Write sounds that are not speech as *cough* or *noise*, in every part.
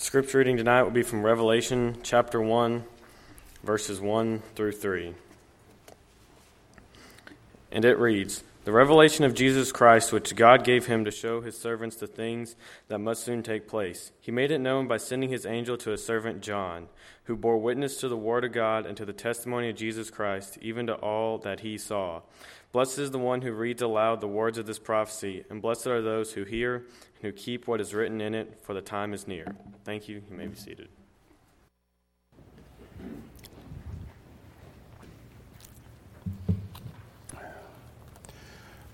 Scripture reading tonight will be from Revelation chapter 1, verses 1 through 3. And it reads The revelation of Jesus Christ, which God gave him to show his servants the things that must soon take place. He made it known by sending his angel to his servant John, who bore witness to the word of God and to the testimony of Jesus Christ, even to all that he saw. Blessed is the one who reads aloud the words of this prophecy, and blessed are those who hear and who keep what is written in it, for the time is near. Thank you. You may be seated.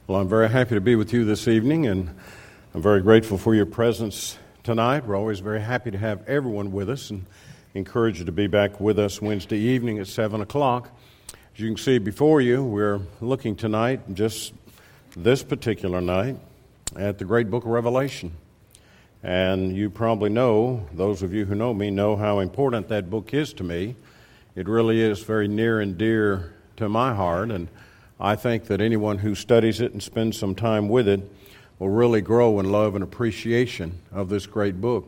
Well, I'm very happy to be with you this evening, and I'm very grateful for your presence tonight. We're always very happy to have everyone with us and encourage you to be back with us Wednesday evening at 7 o'clock. As you can see before you, we're looking tonight, just this particular night, at the great book of Revelation. And you probably know, those of you who know me, know how important that book is to me. It really is very near and dear to my heart, and I think that anyone who studies it and spends some time with it will really grow in love and appreciation of this great book.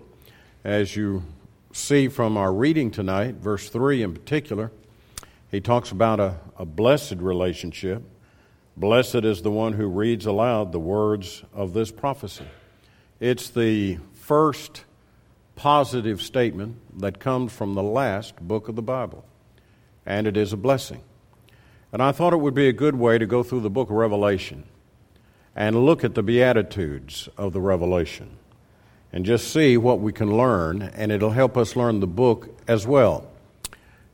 As you see from our reading tonight, verse 3 in particular, he talks about a, a blessed relationship. Blessed is the one who reads aloud the words of this prophecy. It's the first positive statement that comes from the last book of the Bible, and it is a blessing. And I thought it would be a good way to go through the book of Revelation and look at the Beatitudes of the Revelation and just see what we can learn, and it'll help us learn the book as well.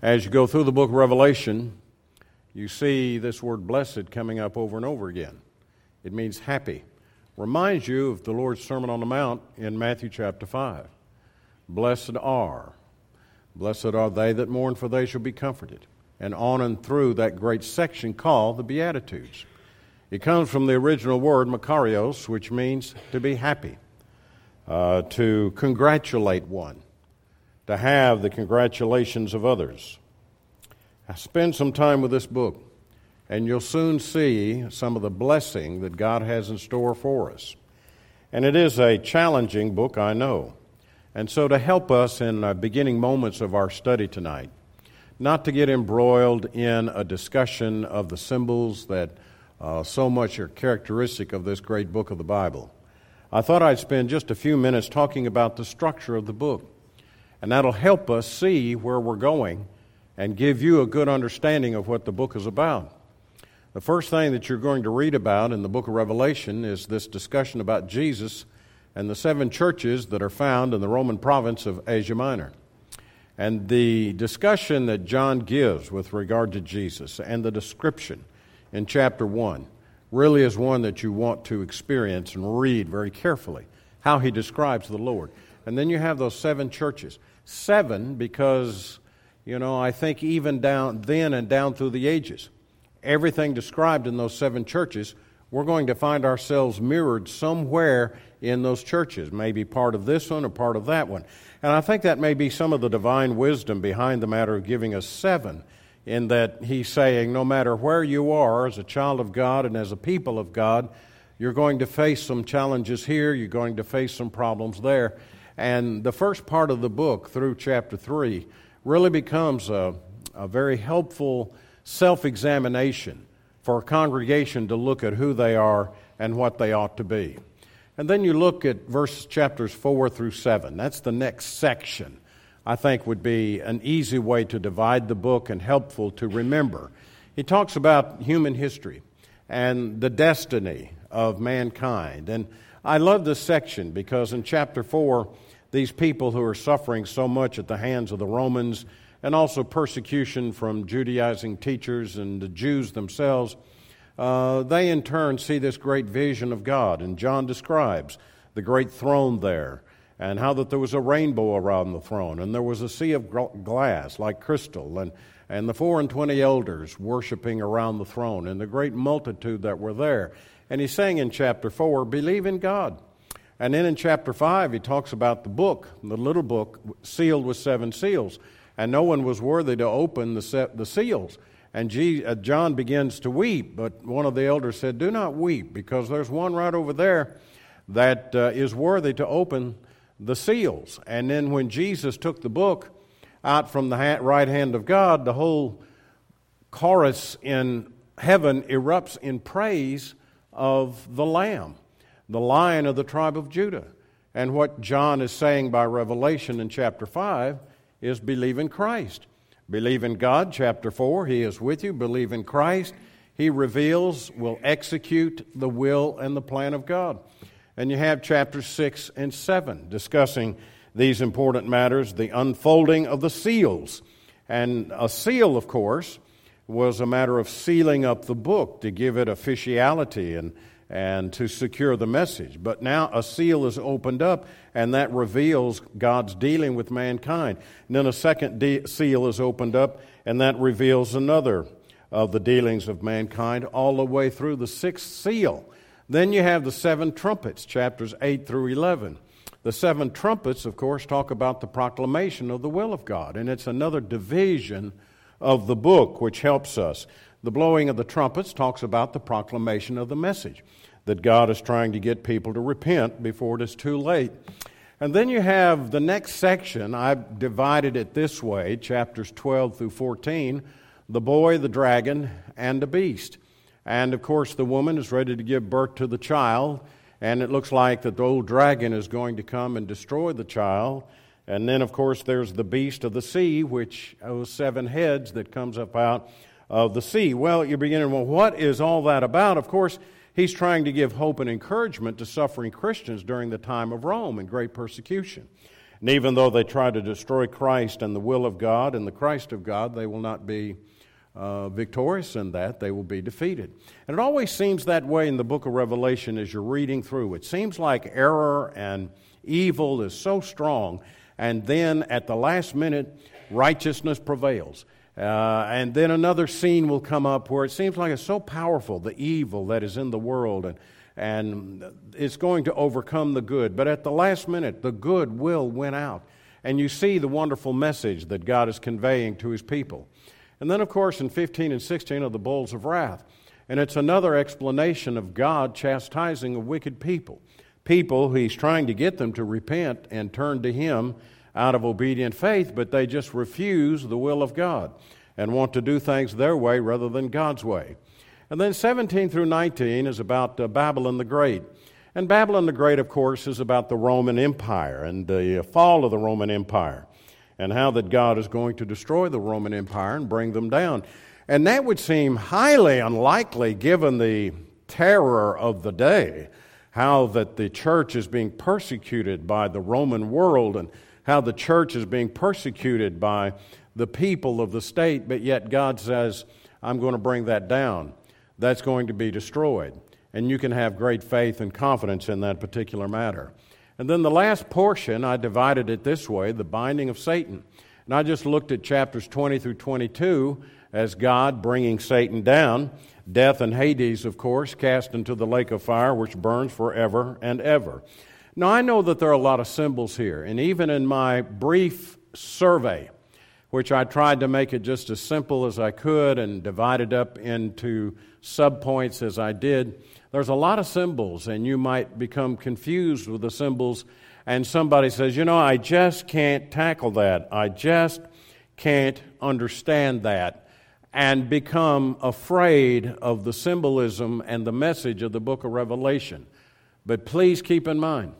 As you go through the book of Revelation, you see this word blessed coming up over and over again. It means happy. Reminds you of the Lord's Sermon on the Mount in Matthew chapter 5. Blessed are. Blessed are they that mourn, for they shall be comforted. And on and through that great section called the Beatitudes. It comes from the original word makarios, which means to be happy, uh, to congratulate one to have the congratulations of others. I spend some time with this book, and you'll soon see some of the blessing that God has in store for us. And it is a challenging book, I know. And so, to help us in the beginning moments of our study tonight, not to get embroiled in a discussion of the symbols that uh, so much are characteristic of this great book of the Bible, I thought I'd spend just a few minutes talking about the structure of the book. And that'll help us see where we're going and give you a good understanding of what the book is about. The first thing that you're going to read about in the book of Revelation is this discussion about Jesus and the seven churches that are found in the Roman province of Asia Minor. And the discussion that John gives with regard to Jesus and the description in chapter 1 really is one that you want to experience and read very carefully how he describes the Lord. And then you have those seven churches. Seven, because, you know, I think even down then and down through the ages, everything described in those seven churches, we're going to find ourselves mirrored somewhere in those churches, maybe part of this one or part of that one. And I think that may be some of the divine wisdom behind the matter of giving us seven, in that he's saying no matter where you are as a child of God and as a people of God, you're going to face some challenges here, you're going to face some problems there. And the first part of the book, through chapter 3, really becomes a, a very helpful self examination for a congregation to look at who they are and what they ought to be. And then you look at verses chapters 4 through 7. That's the next section. I think would be an easy way to divide the book and helpful to remember. He talks about human history and the destiny of mankind. And I love this section because in chapter 4, these people who are suffering so much at the hands of the Romans and also persecution from Judaizing teachers and the Jews themselves, uh, they in turn see this great vision of God. And John describes the great throne there and how that there was a rainbow around the throne and there was a sea of glass like crystal and, and the four and twenty elders worshiping around the throne and the great multitude that were there. And he's saying in chapter 4, believe in God and then in chapter 5, he talks about the book, the little book sealed with seven seals. And no one was worthy to open the, set, the seals. And G, uh, John begins to weep, but one of the elders said, Do not weep, because there's one right over there that uh, is worthy to open the seals. And then when Jesus took the book out from the right hand of God, the whole chorus in heaven erupts in praise of the Lamb, the Lion of the tribe of Judah. And what John is saying by revelation in chapter 5 is believe in Christ. Believe in God, chapter 4, He is with you. Believe in Christ. He reveals, will execute the will and the plan of God. And you have chapters 6 and 7 discussing these important matters the unfolding of the seals. And a seal, of course, was a matter of sealing up the book to give it officiality and, and to secure the message. But now a seal is opened up, and that reveals God's dealing with mankind. And then a second de- seal is opened up, and that reveals another of the dealings of mankind all the way through the sixth seal. Then you have the seven trumpets, chapters 8 through 11. The seven trumpets, of course, talk about the proclamation of the will of God, and it's another division of the book which helps us. The blowing of the trumpets talks about the proclamation of the message that God is trying to get people to repent before it is too late. And then you have the next section. I've divided it this way chapters 12 through 14 the boy, the dragon, and the beast. And of course, the woman is ready to give birth to the child, and it looks like that the old dragon is going to come and destroy the child. And then, of course, there's the beast of the sea, which those seven heads that comes up out of the sea. Well, you're beginning, well, what is all that about? Of course, he's trying to give hope and encouragement to suffering Christians during the time of Rome and great persecution. And even though they try to destroy Christ and the will of God and the Christ of God, they will not be uh, victorious in that, they will be defeated. And it always seems that way in the book of Revelation as you're reading through. It seems like error and evil is so strong, and then at the last minute, righteousness prevails. Uh, and then another scene will come up where it seems like it's so powerful, the evil that is in the world, and, and it's going to overcome the good. But at the last minute, the good will win out. And you see the wonderful message that God is conveying to his people. And then, of course, in 15 and 16 are the bowls of wrath. And it's another explanation of God chastising a wicked people. People he's trying to get them to repent and turn to him out of obedient faith, but they just refuse the will of God and want to do things their way rather than God's way. And then 17 through 19 is about uh, Babylon the Great. And Babylon the Great, of course, is about the Roman Empire and the fall of the Roman Empire and how that God is going to destroy the Roman Empire and bring them down. And that would seem highly unlikely given the terror of the day, how that the church is being persecuted by the Roman world and how the church is being persecuted by the people of the state, but yet God says, I'm going to bring that down. That's going to be destroyed. And you can have great faith and confidence in that particular matter. And then the last portion, I divided it this way the binding of Satan. And I just looked at chapters 20 through 22 as God bringing Satan down. Death and Hades, of course, cast into the lake of fire, which burns forever and ever. Now, I know that there are a lot of symbols here, and even in my brief survey, which I tried to make it just as simple as I could and divided up into subpoints as I did, there's a lot of symbols, and you might become confused with the symbols. And somebody says, You know, I just can't tackle that. I just can't understand that. And become afraid of the symbolism and the message of the book of Revelation. But please keep in mind,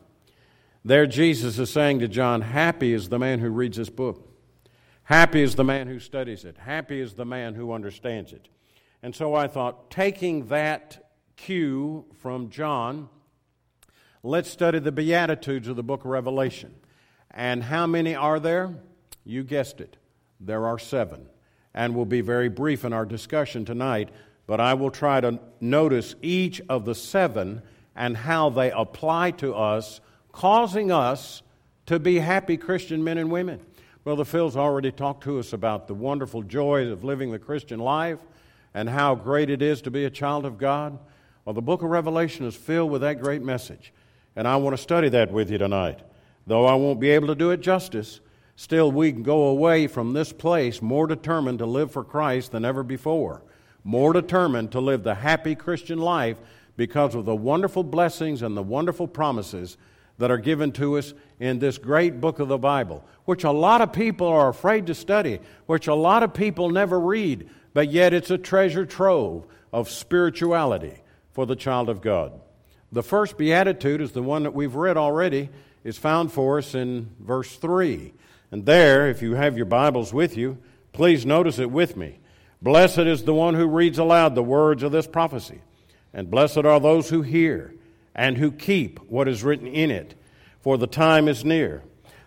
there Jesus is saying to John, Happy is the man who reads this book. Happy is the man who studies it. Happy is the man who understands it. And so I thought, taking that cue from John, let's study the Beatitudes of the book of Revelation. And how many are there? You guessed it. There are seven. And we'll be very brief in our discussion tonight, but I will try to notice each of the seven and how they apply to us, causing us to be happy Christian men and women. Brother Phil's already talked to us about the wonderful joys of living the Christian life and how great it is to be a child of God. Well, the book of Revelation is filled with that great message. And I want to study that with you tonight. Though I won't be able to do it justice, still we can go away from this place more determined to live for Christ than ever before, more determined to live the happy Christian life because of the wonderful blessings and the wonderful promises that are given to us in this great book of the Bible, which a lot of people are afraid to study, which a lot of people never read, but yet it's a treasure trove of spirituality for the child of God. The first beatitude is the one that we've read already, is found for us in verse 3. And there, if you have your Bibles with you, please notice it with me. Blessed is the one who reads aloud the words of this prophecy, and blessed are those who hear and who keep what is written in it, for the time is near.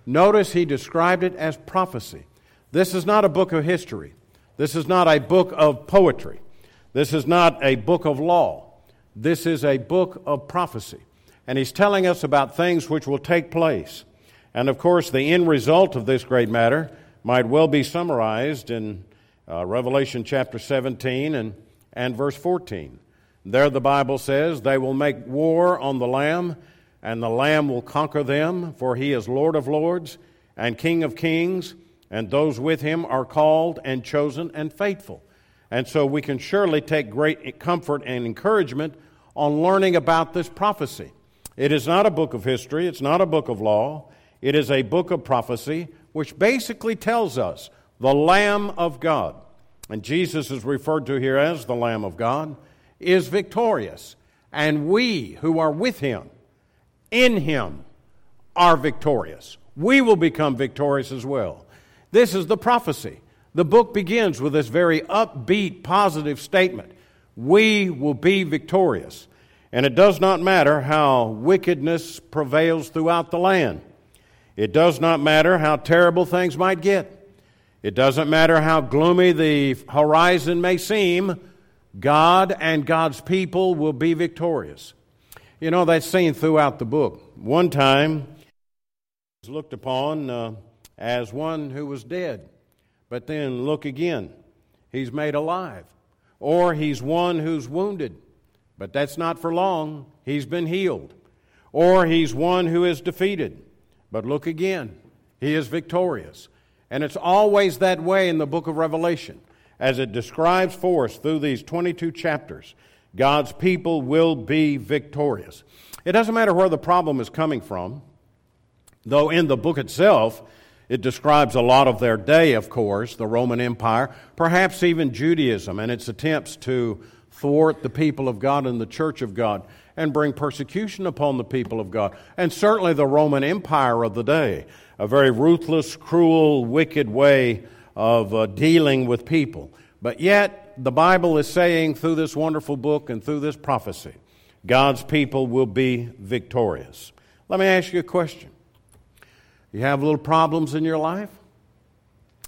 Notice he described it as prophecy. This is not a book of history. This is not a book of poetry. This is not a book of law. This is a book of prophecy. And he's telling us about things which will take place. And of course, the end result of this great matter might well be summarized in uh, Revelation chapter 17 and, and verse 14. There the Bible says, They will make war on the Lamb, and the Lamb will conquer them, for he is Lord of lords and King of kings, and those with him are called and chosen and faithful. And so we can surely take great comfort and encouragement on learning about this prophecy. It is not a book of history, it's not a book of law, it is a book of prophecy which basically tells us the Lamb of God. And Jesus is referred to here as the Lamb of God is victorious, and we who are with him, in him, are victorious. We will become victorious as well. This is the prophecy. The book begins with this very upbeat, positive statement We will be victorious. And it does not matter how wickedness prevails throughout the land. It does not matter how terrible things might get. It doesn't matter how gloomy the horizon may seem. God and God's people will be victorious. You know, that's seen throughout the book. One time, was looked upon uh, as one who was dead, but then look again, he's made alive. Or he's one who's wounded, but that's not for long, he's been healed. Or he's one who is defeated, but look again, he is victorious. And it's always that way in the book of Revelation as it describes for us through these 22 chapters, God's people will be victorious. It doesn't matter where the problem is coming from, though in the book itself, it describes a lot of their day, of course, the Roman Empire, perhaps even Judaism and its attempts to thwart the people of God and the church of God and bring persecution upon the people of God. And certainly the Roman Empire of the day, a very ruthless, cruel, wicked way of uh, dealing with people. But yet, the Bible is saying through this wonderful book and through this prophecy, God's people will be victorious. Let me ask you a question. You have little problems in your life?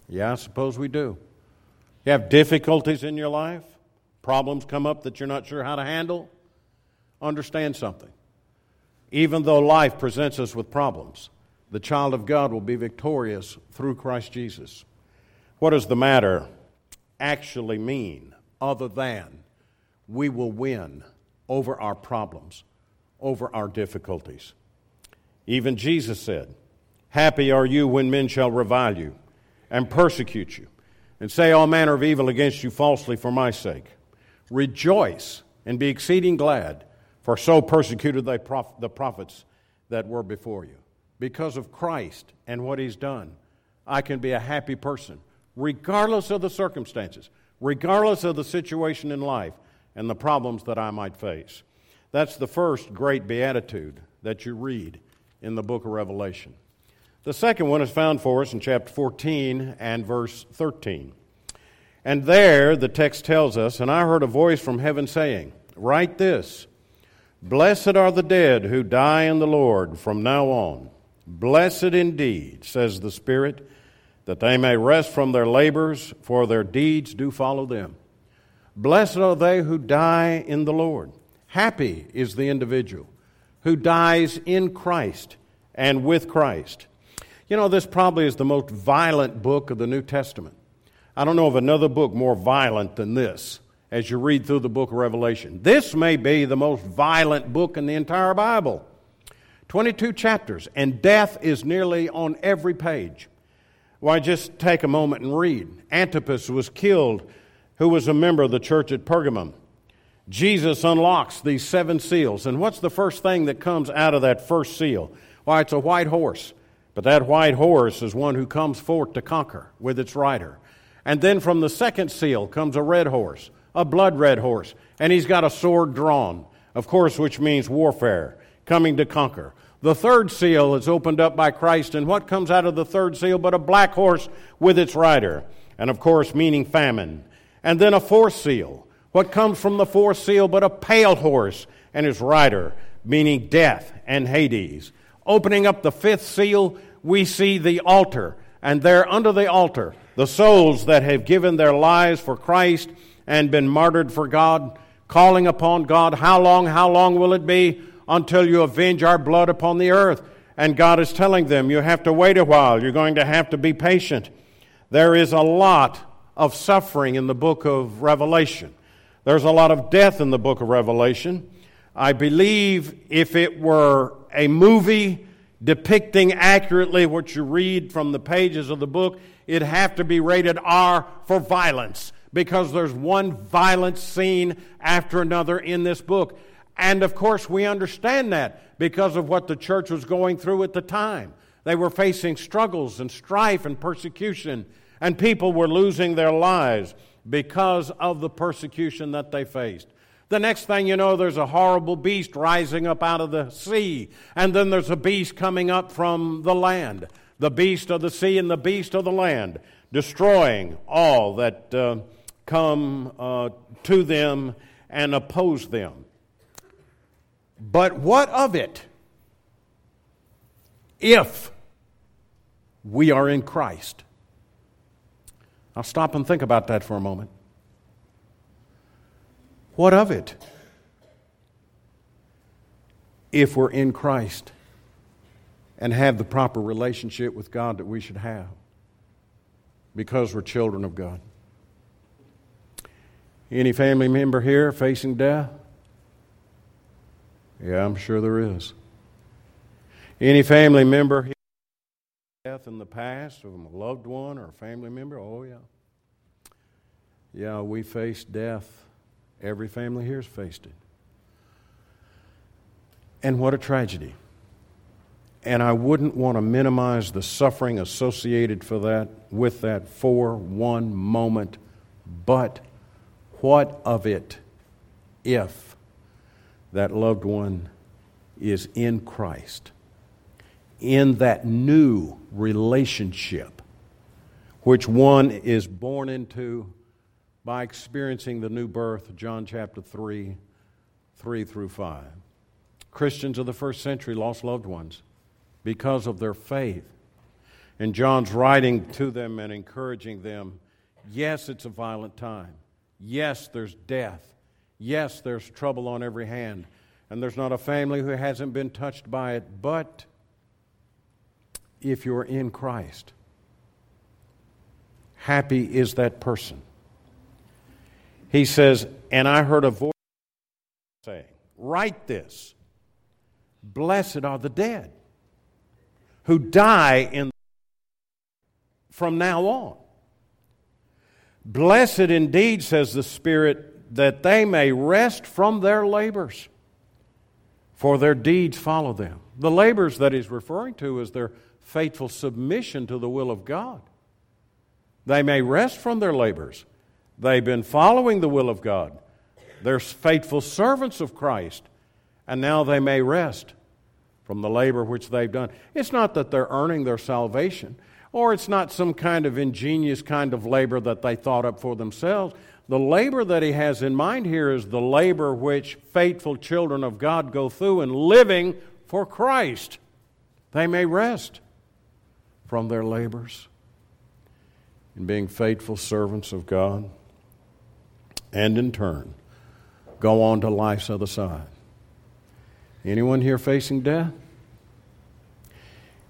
Yeah, I suppose we do. You have difficulties in your life? Problems come up that you're not sure how to handle? Understand something. Even though life presents us with problems, the child of God will be victorious through Christ Jesus. What does the matter actually mean other than we will win over our problems, over our difficulties? Even Jesus said, Happy are you when men shall revile you and persecute you and say all manner of evil against you falsely for my sake. Rejoice and be exceeding glad, for so persecuted they prof- the prophets that were before you. Because of Christ and what he's done, I can be a happy person regardless of the circumstances, regardless of the situation in life and the problems that I might face. That's the first great beatitude that you read in the book of Revelation. The second one is found for us in chapter 14 and verse 13. And there the text tells us, And I heard a voice from heaven saying, Write this Blessed are the dead who die in the Lord from now on. Blessed indeed, says the Spirit that they may rest from their labors, for their deeds do follow them. Blessed are they who die in the Lord. Happy is the individual who dies in Christ and with Christ. You know, this probably is the most violent book of the New Testament. I don't know of another book more violent than this as you read through the book of Revelation. This may be the most violent book in the entire Bible. 22 chapters, and death is nearly on every page. Why, just take a moment and read. Antipas was killed, who was a member of the church at Pergamum. Jesus unlocks these seven seals. And what's the first thing that comes out of that first seal? Why, it's a white horse. But that white horse is one who comes forth to conquer with its rider. And then from the second seal comes a red horse, a blood red horse, and he's got a sword drawn, of course, which means warfare, coming to conquer. The third seal is opened up by Christ, and what comes out of the third seal but a black horse with its rider, and of course, meaning famine. And then a fourth seal. What comes from the fourth seal but a pale horse and his rider, meaning death and Hades. Opening up the fifth seal, we see the altar, and there under the altar, the souls that have given their lives for Christ and been martyred for God, calling upon God, How long, how long will it be until you avenge our blood upon the earth? And God is telling them, You have to wait a while. You're going to have to be patient. There is a lot of suffering in the book of Revelation. There's a lot of death in the book of Revelation. I believe if it were a movie, depicting accurately what you read from the pages of the book, it'd have to be rated R for violence because there's one violent scene after another in this book. And of course, we understand that because of what the church was going through at the time. They were facing struggles and strife and persecution, and people were losing their lives because of the persecution that they faced. The next thing you know, there's a horrible beast rising up out of the sea, and then there's a beast coming up from the land. The beast of the sea and the beast of the land, destroying all that uh, come uh, to them and oppose them. But what of it if we are in Christ? I'll stop and think about that for a moment. What of it? If we're in Christ and have the proper relationship with God that we should have because we're children of God. Any family member here facing death? Yeah, I'm sure there is. Any family member death in the past of a loved one or a family member? Oh, yeah. Yeah, we face death Every family here has faced it. And what a tragedy. And I wouldn't want to minimize the suffering associated for that with that for one moment. But what of it if that loved one is in Christ, in that new relationship, which one is born into by experiencing the new birth, John chapter 3, 3 through 5. Christians of the first century lost loved ones because of their faith. And John's writing to them and encouraging them yes, it's a violent time. Yes, there's death. Yes, there's trouble on every hand. And there's not a family who hasn't been touched by it. But if you're in Christ, happy is that person he says, And I heard a voice saying, Write this Blessed are the dead who die in from now on. Blessed indeed, says the Spirit, that they may rest from their labors, for their deeds follow them. The labors that he's referring to is their faithful submission to the will of God. They may rest from their labors They've been following the will of God. They're faithful servants of Christ, and now they may rest from the labor which they've done. It's not that they're earning their salvation, or it's not some kind of ingenious kind of labor that they thought up for themselves. The labor that he has in mind here is the labor which faithful children of God go through in living for Christ. They may rest from their labors in being faithful servants of God and in turn go on to life's other side. Anyone here facing death?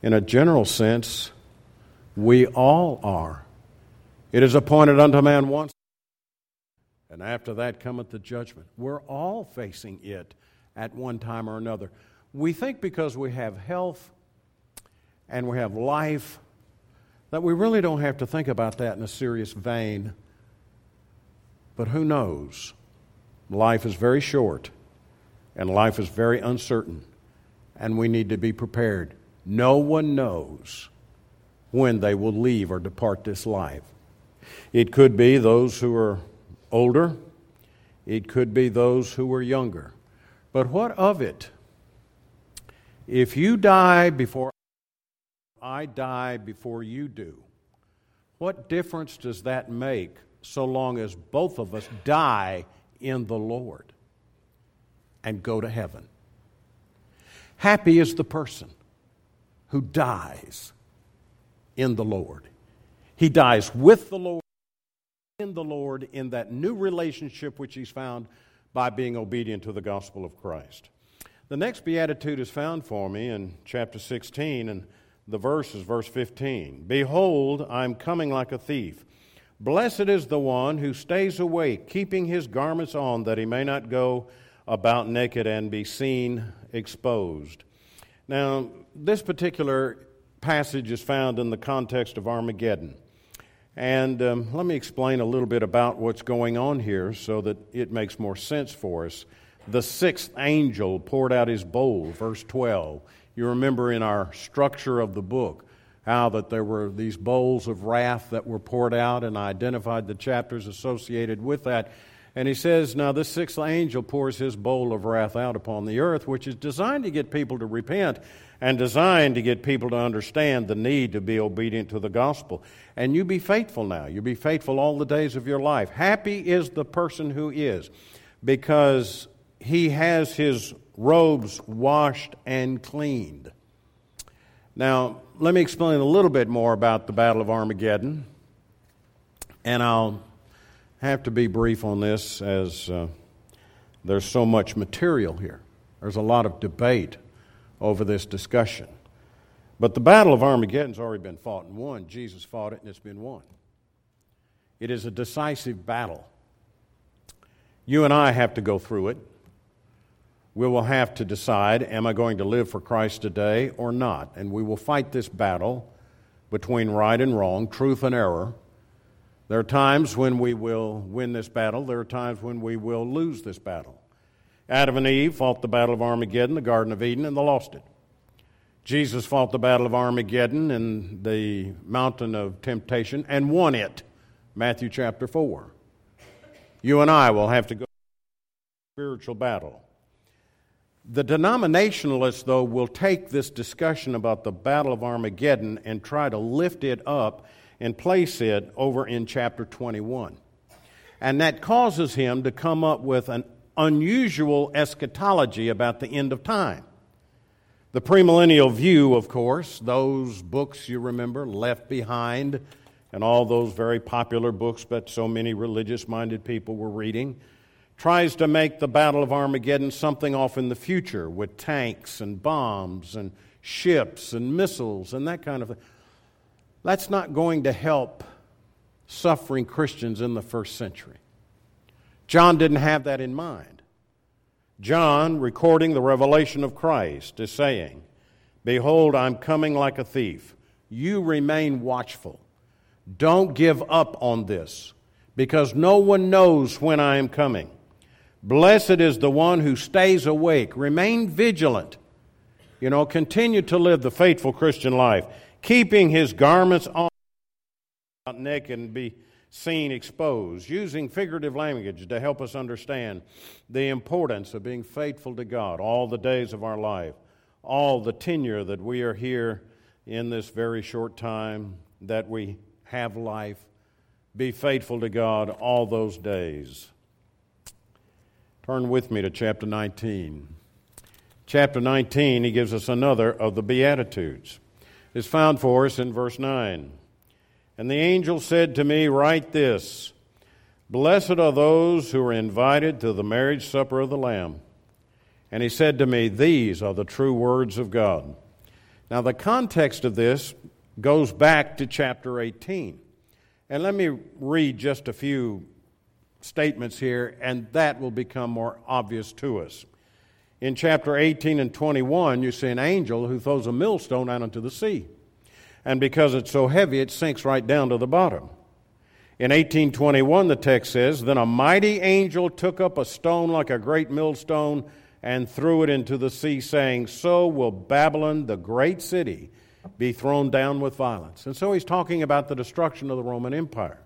In a general sense, we all are. It is appointed unto man once, and after that cometh the judgment. We're all facing it at one time or another. We think because we have health and we have life that we really don't have to think about that in a serious vein but who knows? Life is very short, and life is very uncertain, and we need to be prepared No one knows when they will leave or depart this life. It could be those who are older, it could be those who are younger. But what of it? If you die before I die before you do, what difference does that make so long as both of us die in the Lord and go to heaven? Happy is the person who dies in the Lord. He dies with the Lord, in the Lord, in that new relationship which he's found by being obedient to the gospel of Christ. The next beatitude is found for me in chapter 16, and the verse is verse 15. Behold, I'm coming like a thief. Blessed is the one who stays awake, keeping his garments on, that he may not go about naked and be seen exposed. Now, this particular passage is found in the context of Armageddon. And um, let me explain a little bit about what's going on here so that it makes more sense for us. The sixth angel poured out his bowl, verse 12. You remember in our structure of the book how that there were these bowls of wrath that were poured out, and I identified the chapters associated with that. And he says, Now this sixth angel pours his bowl of wrath out upon the earth, which is designed to get people to repent and designed to get people to understand the need to be obedient to the gospel. And you be faithful now. You be faithful all the days of your life. Happy is the person who is, because he has his robes washed and cleaned. Now, let me explain a little bit more about the Battle of Armageddon. And I'll have to be brief on this as uh, there's so much material here. There's a lot of debate over this discussion. But the Battle of Armageddon's already been fought and won. Jesus fought it and it's been won. It is a decisive battle. You and I have to go through it. We will have to decide am I going to live for Christ today or not? And we will fight this battle between right and wrong, truth and error there are times when we will win this battle, there are times when we will lose this battle. Adam and Eve fought the battle of Armageddon, the Garden of Eden, and they lost it. Jesus fought the battle of Armageddon in the mountain of temptation and won it. Matthew chapter 4. You and I will have to go spiritual battle. The denominationalists, though, will take this discussion about the Battle of Armageddon and try to lift it up and place it over in chapter 21. And that causes him to come up with an unusual eschatology about the end of time. The premillennial view, of course, those books you remember, Left Behind, and all those very popular books that so many religious minded people were reading, tries to make the Battle of Armageddon something off in the future with tanks and bombs and ships and missiles and that kind of thing. That's not going to help suffering Christians in the first century. John didn't have that in mind. John, recording the revelation of Christ, is saying, Behold, I'm coming like a thief. You remain watchful. Don't give up on this, because no one knows when I am coming. Blessed is the one who stays awake. Remain vigilant. You know, continue to live the faithful Christian life keeping his garments on naked and be seen exposed, using figurative language to help us understand the importance of being faithful to God all the days of our life, all the tenure that we are here in this very short time that we have life. Be faithful to God all those days. Turn with me to chapter 19. Chapter 19, he gives us another of the Beatitudes is found for us in verse 9. And the angel said to me, Write this Blessed are those who are invited to the marriage supper of the Lamb. And he said to me, These are the true words of God. Now, the context of this goes back to chapter 18. And let me read just a few statements here, and that will become more obvious to us. In chapter 18 and 21, you see an angel who throws a millstone out into the sea. And because it's so heavy, it sinks right down to the bottom. In 1821, the text says, Then a mighty angel took up a stone like a great millstone and threw it into the sea, saying, So will Babylon, the great city, be thrown down with violence. And so he's talking about the destruction of the Roman Empire.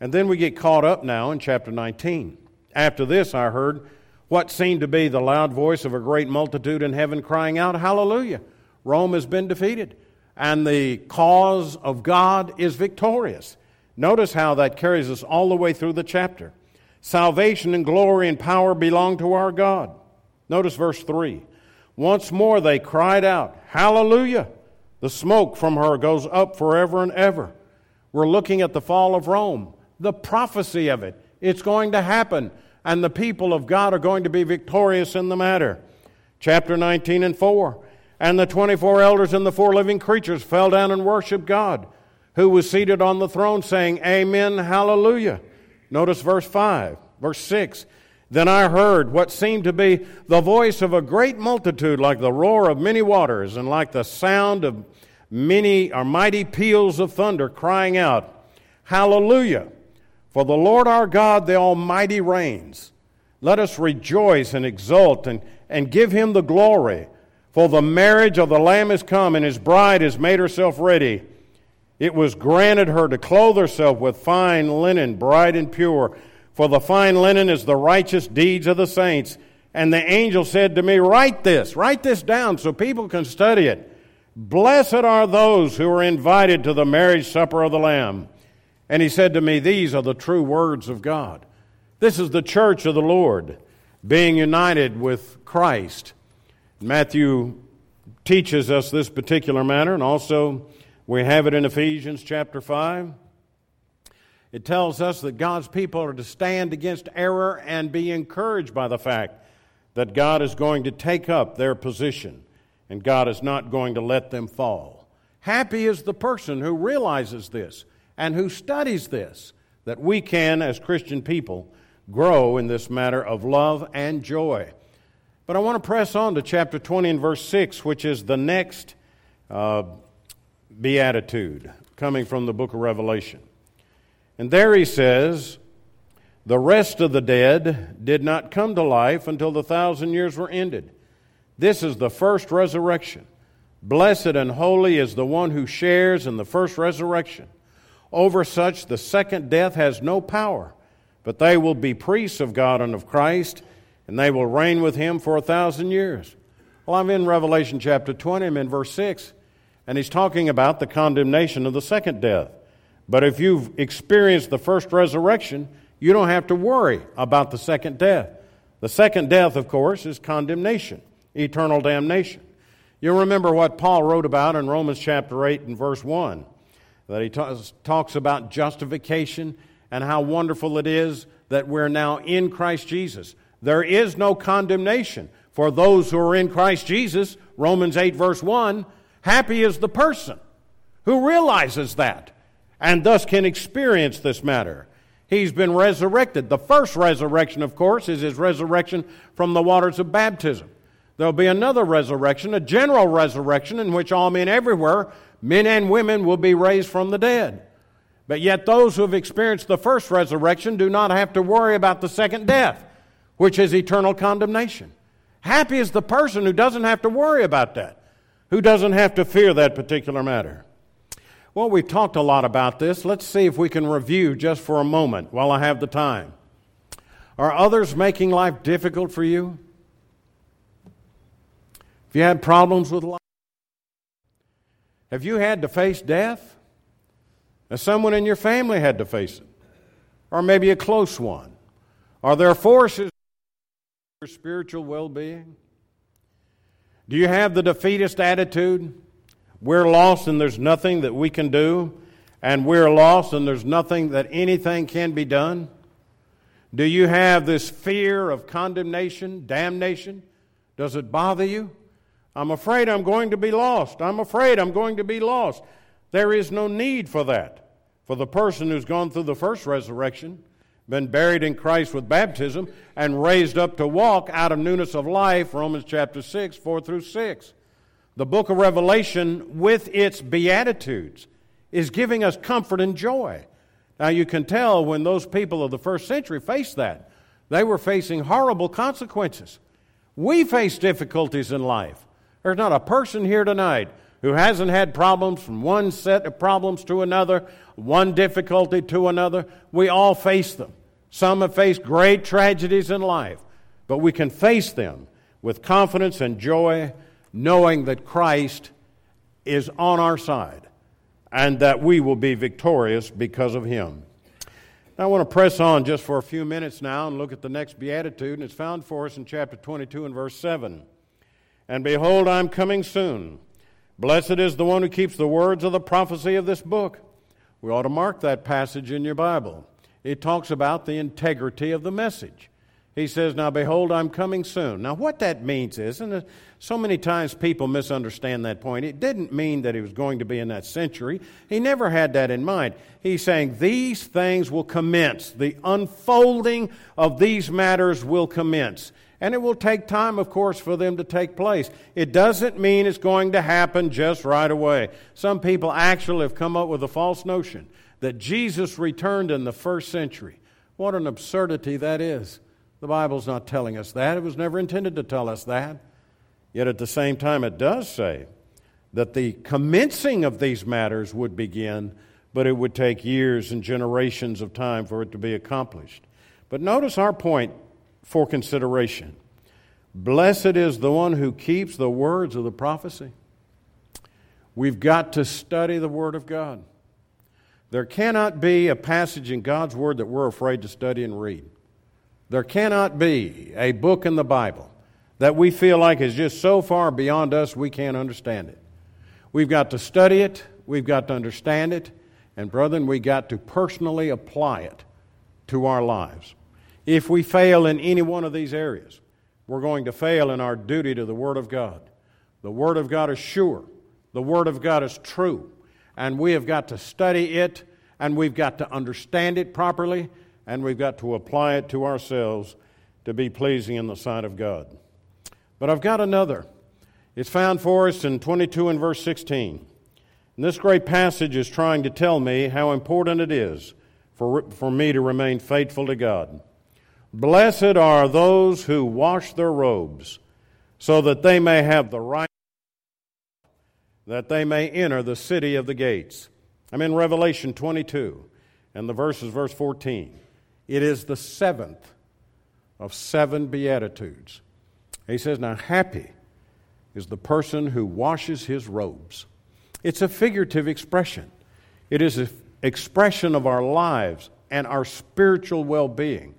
And then we get caught up now in chapter 19. After this, I heard what seemed to be the loud voice of a great multitude in heaven crying out, Hallelujah! Rome has been defeated, and the cause of God is victorious. Notice how that carries us all the way through the chapter. Salvation and glory and power belong to our God. Notice verse 3. Once more they cried out, Hallelujah! The smoke from her goes up forever and ever. We're looking at the fall of Rome, the prophecy of it. It's going to happen, and the people of God are going to be victorious in the matter. Chapter 19 and 4. And the 24 elders and the four living creatures fell down and worshiped God, who was seated on the throne, saying, Amen, hallelujah. Notice verse 5, verse 6. Then I heard what seemed to be the voice of a great multitude, like the roar of many waters, and like the sound of many or mighty peals of thunder, crying out, Hallelujah! For the Lord our God, the Almighty, reigns. Let us rejoice and exult and, and give him the glory. For the marriage of the Lamb is come, and his bride has made herself ready. It was granted her to clothe herself with fine linen, bright and pure for the fine linen is the righteous deeds of the saints. And the angel said to me, Write this, write this down so people can study it. Blessed are those who are invited to the marriage supper of the Lamb. And he said to me, These are the true words of God. This is the church of the Lord, being united with Christ. Matthew teaches us this particular matter, and also we have it in Ephesians chapter 5. It tells us that God's people are to stand against error and be encouraged by the fact that God is going to take up their position and God is not going to let them fall. Happy is the person who realizes this and who studies this, that we can, as Christian people, grow in this matter of love and joy. But I want to press on to chapter 20 and verse 6, which is the next uh, beatitude coming from the book of Revelation. And there he says, The rest of the dead did not come to life until the thousand years were ended. This is the first resurrection. Blessed and holy is the one who shares in the first resurrection. Over such, the second death has no power, but they will be priests of God and of Christ, and they will reign with him for a thousand years. Well, I'm in Revelation chapter 20, I'm in verse 6, and he's talking about the condemnation of the second death. But if you've experienced the first resurrection, you don't have to worry about the second death. The second death, of course, is condemnation, eternal damnation. You'll remember what Paul wrote about in Romans chapter 8 and verse 1, that he talks about justification and how wonderful it is that we're now in Christ Jesus. There is no condemnation for those who are in Christ Jesus. Romans 8, verse 1. Happy is the person who realizes that and thus can experience this matter. He's been resurrected. The first resurrection, of course, is his resurrection from the waters of baptism. There'll be another resurrection, a general resurrection, in which all men everywhere, men and women, will be raised from the dead. But yet, those who have experienced the first resurrection do not have to worry about the second death, which is eternal condemnation. Happy is the person who doesn't have to worry about that, who doesn't have to fear that particular matter. Well, we've talked a lot about this. Let's see if we can review just for a moment while I have the time. Are others making life difficult for you? Have you had problems with life? Have you had to face death? Has someone in your family had to face it? Or maybe a close one? Are there forces for spiritual well being? Do you have the defeatist attitude? We're lost and there's nothing that we can do, and we're lost and there's nothing that anything can be done? Do you have this fear of condemnation, damnation? Does it bother you? I'm afraid I'm going to be lost. I'm afraid I'm going to be lost. There is no need for that. For the person who's gone through the first resurrection, been buried in Christ with baptism, and raised up to walk out of newness of life, Romans chapter 6, 4 through 6 the book of Revelation, with its Beatitudes, is giving us comfort and joy. Now, you can tell when those people of the first century faced that, they were facing horrible consequences. We face difficulties in life. There's not a person here tonight who hasn't had problems from one set of problems to another, one difficulty to another. We all face them. Some have faced great tragedies in life, but we can face them with confidence and joy, knowing that Christ is on our side and that we will be victorious because of him. I want to press on just for a few minutes now and look at the next beatitude, and it's found for us in chapter 22 and verse 7. And behold, I'm coming soon. Blessed is the one who keeps the words of the prophecy of this book. We ought to mark that passage in your Bible. It talks about the integrity of the message. He says, Now behold, I'm coming soon. Now, what that means is, and uh, so many times people misunderstand that point, it didn't mean that he was going to be in that century. He never had that in mind. He's saying these things will commence. The unfolding of these matters will commence. And it will take time, of course, for them to take place. It doesn't mean it's going to happen just right away. Some people actually have come up with a false notion that Jesus returned in the first century. What an absurdity that is. The Bible's not telling us that. It was never intended to tell us that. Yet at the same time, it does say that the commencing of these matters would begin, but it would take years and generations of time for it to be accomplished. But notice our point for consideration Blessed is the one who keeps the words of the prophecy. We've got to study the Word of God. There cannot be a passage in God's Word that we're afraid to study and read. There cannot be a book in the Bible that we feel like is just so far beyond us we can't understand it. We've got to study it, we've got to understand it, and brethren, we got to personally apply it to our lives. If we fail in any one of these areas, we're going to fail in our duty to the Word of God. The Word of God is sure, the Word of God is true, and we have got to study it, and we've got to understand it properly, and we've got to apply it to ourselves to be pleasing in the sight of God. But I've got another. It's found for us in 22 and verse 16. And this great passage is trying to tell me how important it is for, for me to remain faithful to God. Blessed are those who wash their robes, so that they may have the right, that they may enter the city of the gates. I'm in Revelation 22, and the verse is verse 14. It is the seventh of seven Beatitudes. He says, Now, happy is the person who washes his robes. It's a figurative expression, it is an expression of our lives and our spiritual well being.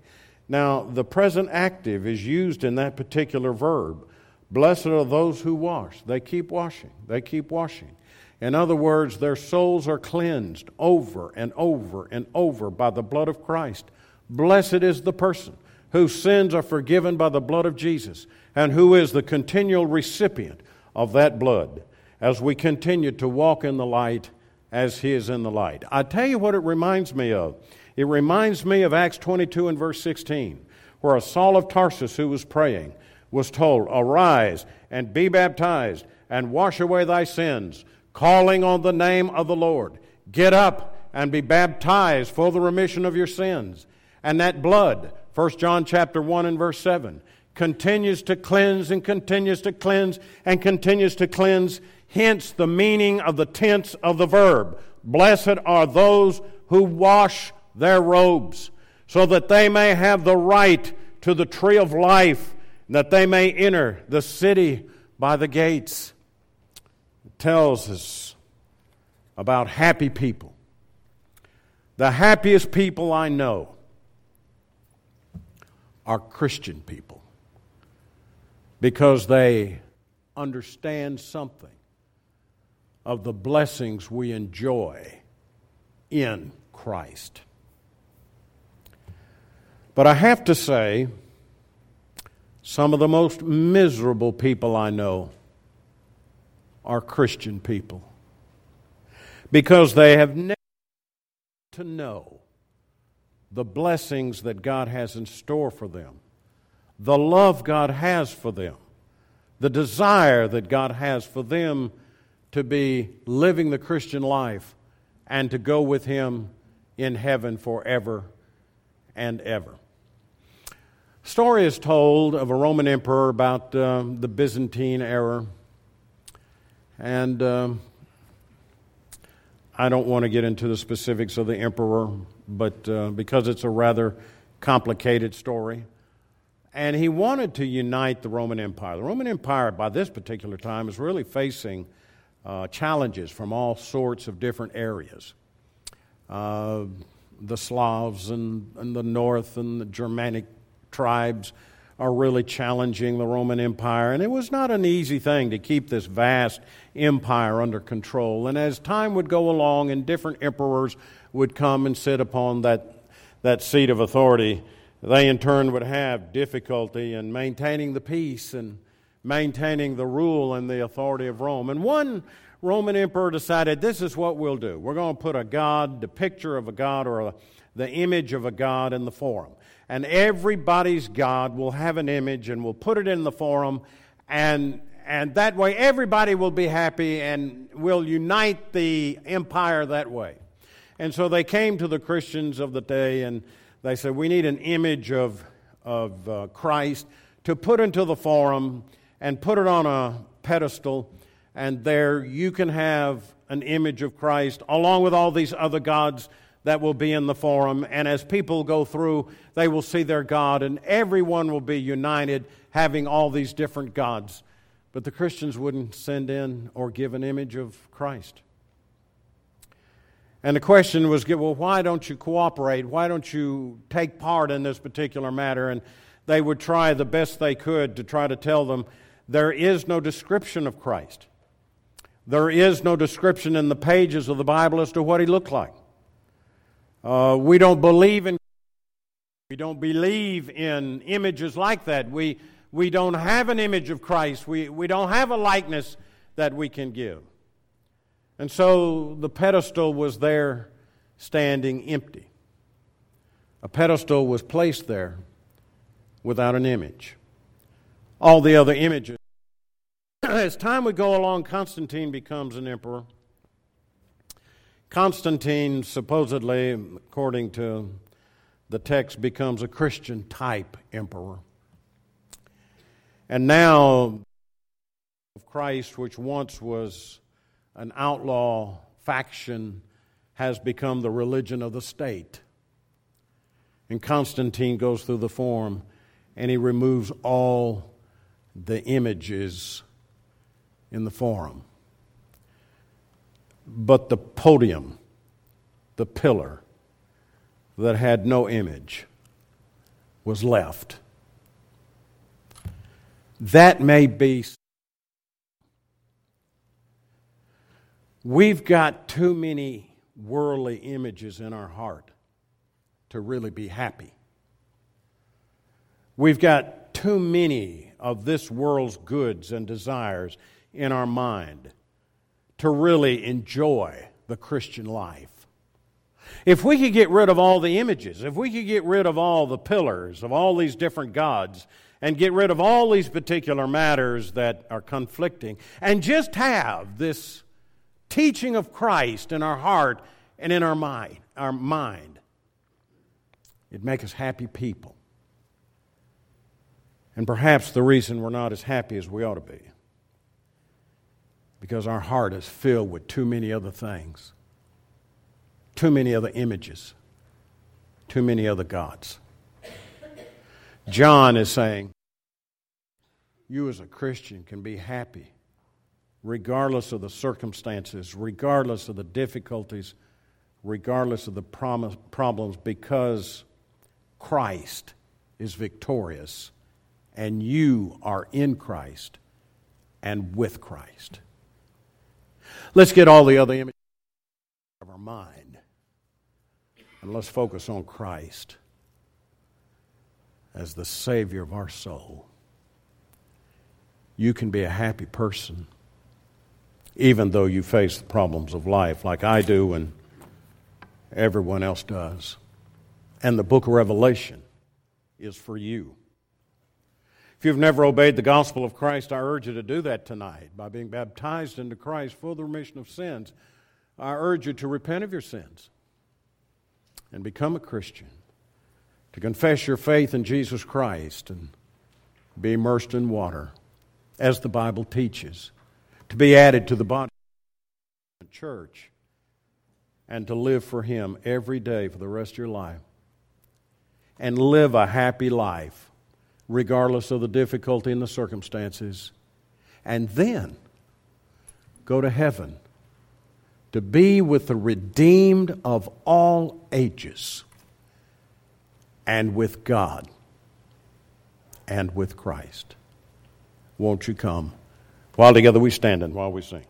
Now, the present active is used in that particular verb. Blessed are those who wash. They keep washing. They keep washing. In other words, their souls are cleansed over and over and over by the blood of Christ. Blessed is the person whose sins are forgiven by the blood of Jesus and who is the continual recipient of that blood as we continue to walk in the light as he is in the light. I tell you what it reminds me of. It reminds me of Acts 22 and verse 16, where a Saul of Tarsus who was praying was told, Arise and be baptized and wash away thy sins, calling on the name of the Lord. Get up and be baptized for the remission of your sins and that blood, 1 John chapter 1 and verse 7, continues to cleanse and continues to cleanse and continues to cleanse. Hence the meaning of the tense of the verb. Blessed are those who wash their robes, so that they may have the right to the tree of life, that they may enter the city by the gates. It tells us about happy people. The happiest people I know are Christian people because they understand something of the blessings we enjoy in Christ. But I have to say, some of the most miserable people I know are Christian people because they have never to know the blessings that God has in store for them, the love God has for them, the desire that God has for them to be living the Christian life and to go with Him in heaven forever and ever. Story is told of a Roman emperor about uh, the Byzantine era. And um, I don't want to get into the specifics of the emperor, but uh, because it's a rather complicated story. And he wanted to unite the Roman Empire. The Roman Empire, by this particular time, is really facing uh, challenges from all sorts of different areas. Uh, the Slavs and, and the North and the Germanic tribes are really challenging the Roman Empire. And it was not an easy thing to keep this vast empire under control. And as time would go along and different emperors would come and sit upon that, that seat of authority, they in turn would have difficulty in maintaining the peace and maintaining the rule and the authority of Rome. And one Roman emperor decided this is what we'll do. We're going to put a god, the picture of a god, or a, the image of a god in the forum. And everybody's God will have an image and we'll put it in the forum. And, and that way everybody will be happy and we'll unite the empire that way. And so they came to the Christians of the day and they said, We need an image of, of uh, Christ to put into the forum and put it on a pedestal. And there you can have an image of Christ along with all these other gods that will be in the forum. And as people go through, they will see their God, and everyone will be united, having all these different gods. But the Christians wouldn't send in or give an image of Christ. And the question was, well, why don't you cooperate? Why don't you take part in this particular matter? And they would try the best they could to try to tell them there is no description of Christ. There is no description in the pages of the Bible as to what he looked like. Uh, we don't believe in we don't believe in images like that. We, we don't have an image of Christ. We, we don't have a likeness that we can give. And so the pedestal was there standing empty. A pedestal was placed there without an image. All the other images. *clears throat* As time would go along, Constantine becomes an emperor. Constantine, supposedly, according to the text, becomes a Christian type emperor. And now, of Christ, which once was an outlaw faction has become the religion of the state. And Constantine goes through the form and he removes all the images in the forum. But the podium, the pillar that had no image, was left. That may be We've got too many worldly images in our heart to really be happy. We've got too many of this world's goods and desires in our mind to really enjoy the Christian life. If we could get rid of all the images, if we could get rid of all the pillars of all these different gods, and get rid of all these particular matters that are conflicting, and just have this teaching of Christ in our heart and in our mind, our mind. It'd make us happy people. And perhaps the reason we're not as happy as we ought to be because our heart is filled with too many other things, too many other images, too many other gods. John is saying, You as a Christian can be happy regardless of the circumstances, regardless of the difficulties, regardless of the problems, because Christ is victorious and you are in Christ and with Christ. Let's get all the other images of our mind and let's focus on Christ as the Savior of our soul. You can be a happy person even though you face the problems of life like I do and everyone else does. And the book of Revelation is for you. If you've never obeyed the gospel of Christ, I urge you to do that tonight by being baptized into Christ for the remission of sins. I urge you to repent of your sins and become a Christian. to confess your faith in Jesus Christ and be immersed in water, as the Bible teaches, to be added to the body of the church, and to live for Him every day for the rest of your life. And live a happy life, regardless of the difficulty and the circumstances. And then go to heaven to be with the redeemed of all ages and with God and with Christ. Won't you come? While together we stand and while we sing.